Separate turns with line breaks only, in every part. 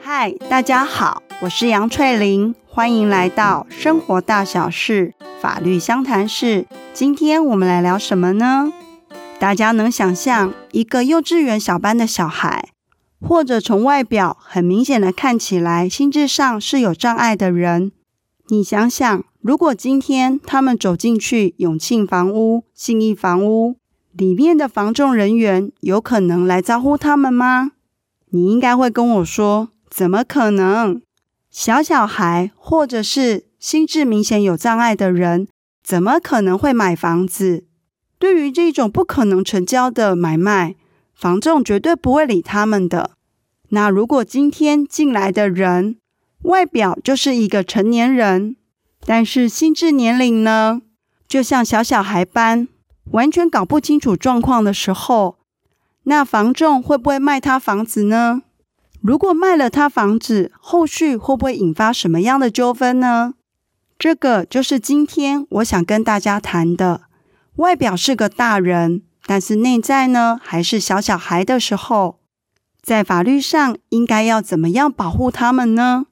嗨，大家好，我是杨翠玲，欢迎来到生活大小事法律相谈室。今天我们来聊什么呢？大家能想象一个幼稚园小班的小孩，或者从外表很明显的看起来心智上是有障碍的人，你想想，如果今天他们走进去永庆房屋、信义房屋里面的房仲人员，有可能来招呼他们吗？你应该会跟我说：“怎么可能？小小孩或者是心智明显有障碍的人，怎么可能会买房子？对于这种不可能成交的买卖，房仲绝对不会理他们的。那如果今天进来的人，外表就是一个成年人，但是心智年龄呢，就像小小孩般，完全搞不清楚状况的时候，那房仲会不会卖他房子呢？如果卖了他房子，后续会不会引发什么样的纠纷呢？这个就是今天我想跟大家谈的。外表是个大人，但是内在呢，还是小小孩的时候，在法律上应该要怎么样保护他们呢？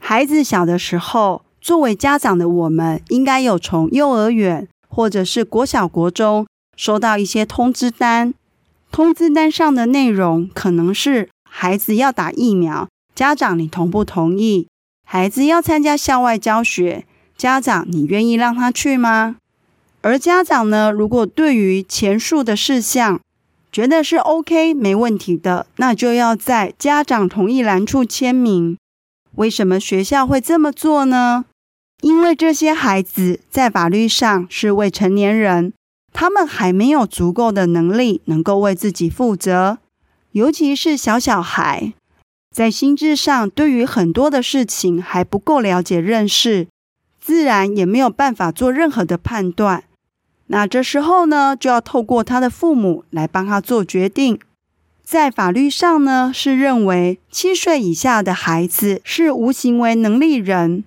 孩子小的时候，作为家长的我们，应该有从幼儿园或者是国小、国中收到一些通知单。通知单上的内容可能是孩子要打疫苗，家长你同不同意？孩子要参加校外教学，家长你愿意让他去吗？而家长呢，如果对于前述的事项觉得是 OK 没问题的，那就要在家长同意栏处签名。为什么学校会这么做呢？因为这些孩子在法律上是未成年人。他们还没有足够的能力能够为自己负责，尤其是小小孩，在心智上对于很多的事情还不够了解认识，自然也没有办法做任何的判断。那这时候呢，就要透过他的父母来帮他做决定。在法律上呢，是认为七岁以下的孩子是无行为能力人，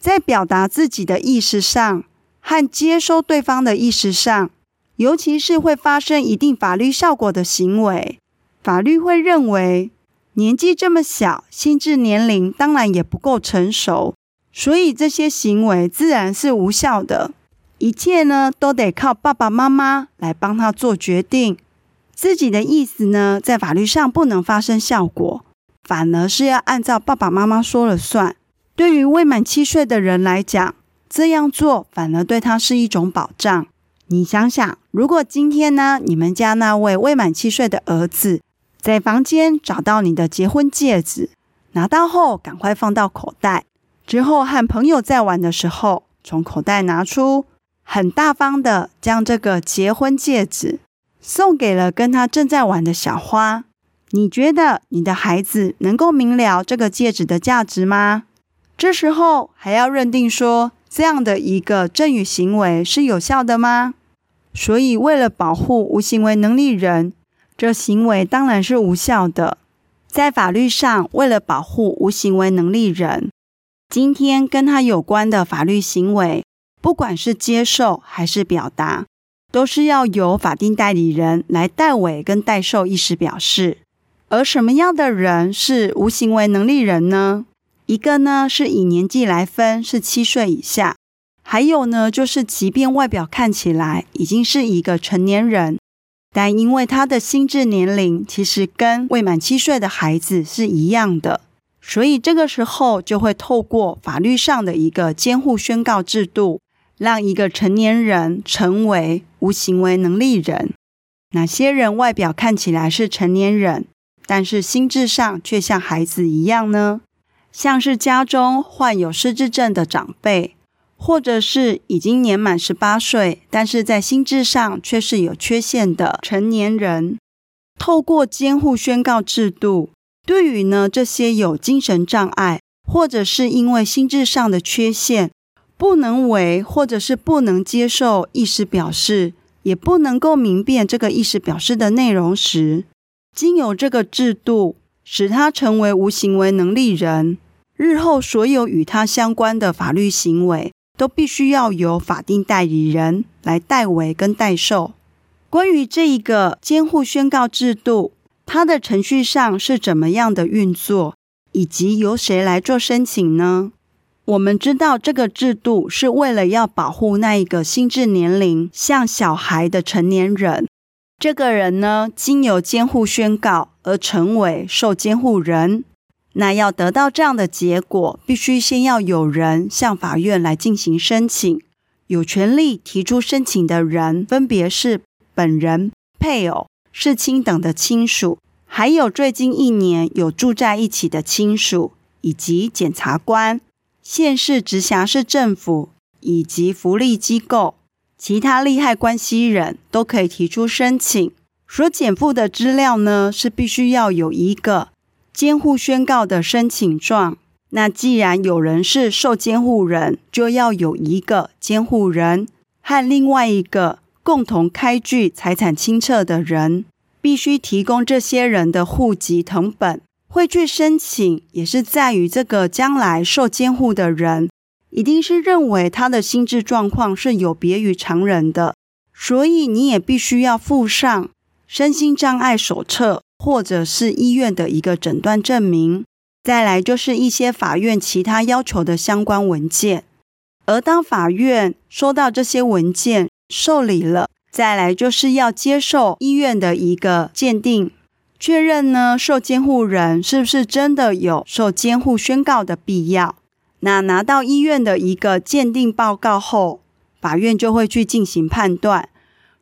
在表达自己的意识上。和接收对方的意识上，尤其是会发生一定法律效果的行为，法律会认为年纪这么小，心智年龄当然也不够成熟，所以这些行为自然是无效的。一切呢，都得靠爸爸妈妈来帮他做决定，自己的意思呢，在法律上不能发生效果，反而是要按照爸爸妈妈说了算。对于未满七岁的人来讲，这样做反而对他是一种保障。你想想，如果今天呢，你们家那位未满七岁的儿子在房间找到你的结婚戒指，拿到后赶快放到口袋，之后和朋友在玩的时候，从口袋拿出，很大方的将这个结婚戒指送给了跟他正在玩的小花，你觉得你的孩子能够明了这个戒指的价值吗？这时候还要认定说，这样的一个赠与行为是有效的吗？所以，为了保护无行为能力人，这行为当然是无效的。在法律上，为了保护无行为能力人，今天跟他有关的法律行为，不管是接受还是表达，都是要由法定代理人来代为跟代受意思表示。而什么样的人是无行为能力人呢？一个呢是以年纪来分，是七岁以下；还有呢就是，即便外表看起来已经是一个成年人，但因为他的心智年龄其实跟未满七岁的孩子是一样的，所以这个时候就会透过法律上的一个监护宣告制度，让一个成年人成为无行为能力人。哪些人外表看起来是成年人，但是心智上却像孩子一样呢？像是家中患有失智症的长辈，或者是已经年满十八岁，但是在心智上却是有缺陷的成年人，透过监护宣告制度，对于呢这些有精神障碍，或者是因为心智上的缺陷，不能为或者是不能接受意识表示，也不能够明辨这个意识表示的内容时，经由这个制度。使他成为无行为能力人，日后所有与他相关的法律行为都必须要由法定代理人来代为跟代受。关于这一个监护宣告制度，它的程序上是怎么样的运作，以及由谁来做申请呢？我们知道这个制度是为了要保护那一个心智年龄像小孩的成年人。这个人呢，经由监护宣告而成为受监护人。那要得到这样的结果，必须先要有人向法院来进行申请。有权利提出申请的人，分别是本人、配偶、世亲等的亲属，还有最近一年有住在一起的亲属，以及检察官。县市直辖市政府以及福利机构、其他利害关系人都可以提出申请。所减负的资料呢，是必须要有一个监护宣告的申请状。那既然有人是受监护人，就要有一个监护人和另外一个共同开具财产清册的人，必须提供这些人的户籍謄本。会去申请，也是在于这个将来受监护的人，一定是认为他的心智状况是有别于常人的，所以你也必须要附上身心障碍手册，或者是医院的一个诊断证明。再来就是一些法院其他要求的相关文件。而当法院收到这些文件受理了，再来就是要接受医院的一个鉴定。确认呢，受监护人是不是真的有受监护宣告的必要？那拿到医院的一个鉴定报告后，法院就会去进行判断。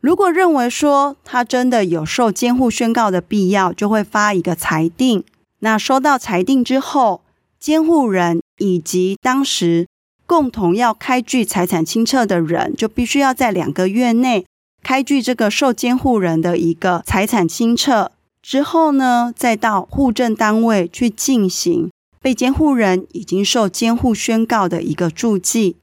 如果认为说他真的有受监护宣告的必要，就会发一个裁定。那收到裁定之后，监护人以及当时共同要开具财产清册的人，就必须要在两个月内开具这个受监护人的一个财产清册。之后呢，再到户政单位去进行被监护人已经受监护宣告的一个注记。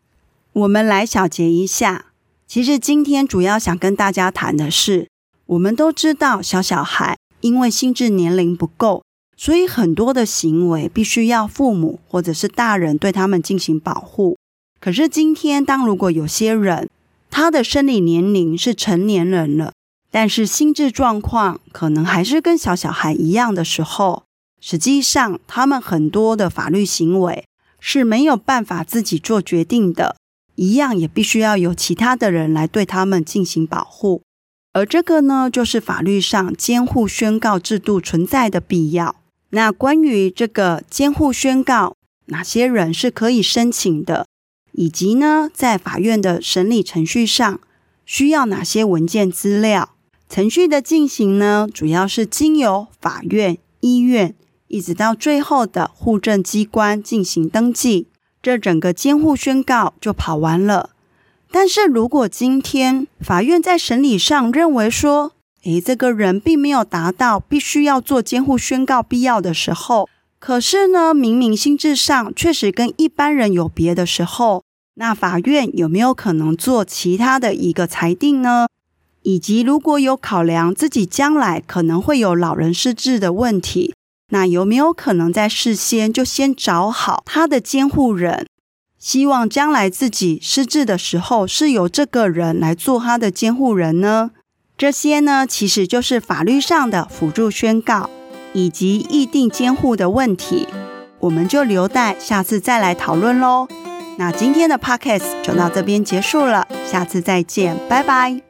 我们来小结一下，其实今天主要想跟大家谈的是，我们都知道小小孩因为心智年龄不够，所以很多的行为必须要父母或者是大人对他们进行保护。可是今天，当如果有些人他的生理年龄是成年人了，但是心智状况可能还是跟小小孩一样的时候，实际上他们很多的法律行为是没有办法自己做决定的，一样也必须要有其他的人来对他们进行保护。而这个呢，就是法律上监护宣告制度存在的必要。那关于这个监护宣告，哪些人是可以申请的，以及呢，在法院的审理程序上需要哪些文件资料？程序的进行呢，主要是经由法院、医院，一直到最后的户政机关进行登记，这整个监护宣告就跑完了。但是如果今天法院在审理上认为说，诶，这个人并没有达到必须要做监护宣告必要的时候，可是呢，明明心智上确实跟一般人有别的时候，那法院有没有可能做其他的一个裁定呢？以及如果有考量自己将来可能会有老人失智的问题，那有没有可能在事先就先找好他的监护人，希望将来自己失智的时候是由这个人来做他的监护人呢？这些呢，其实就是法律上的辅助宣告以及议定监护的问题，我们就留待下次再来讨论喽。那今天的 Podcast 就到这边结束了，下次再见，拜拜。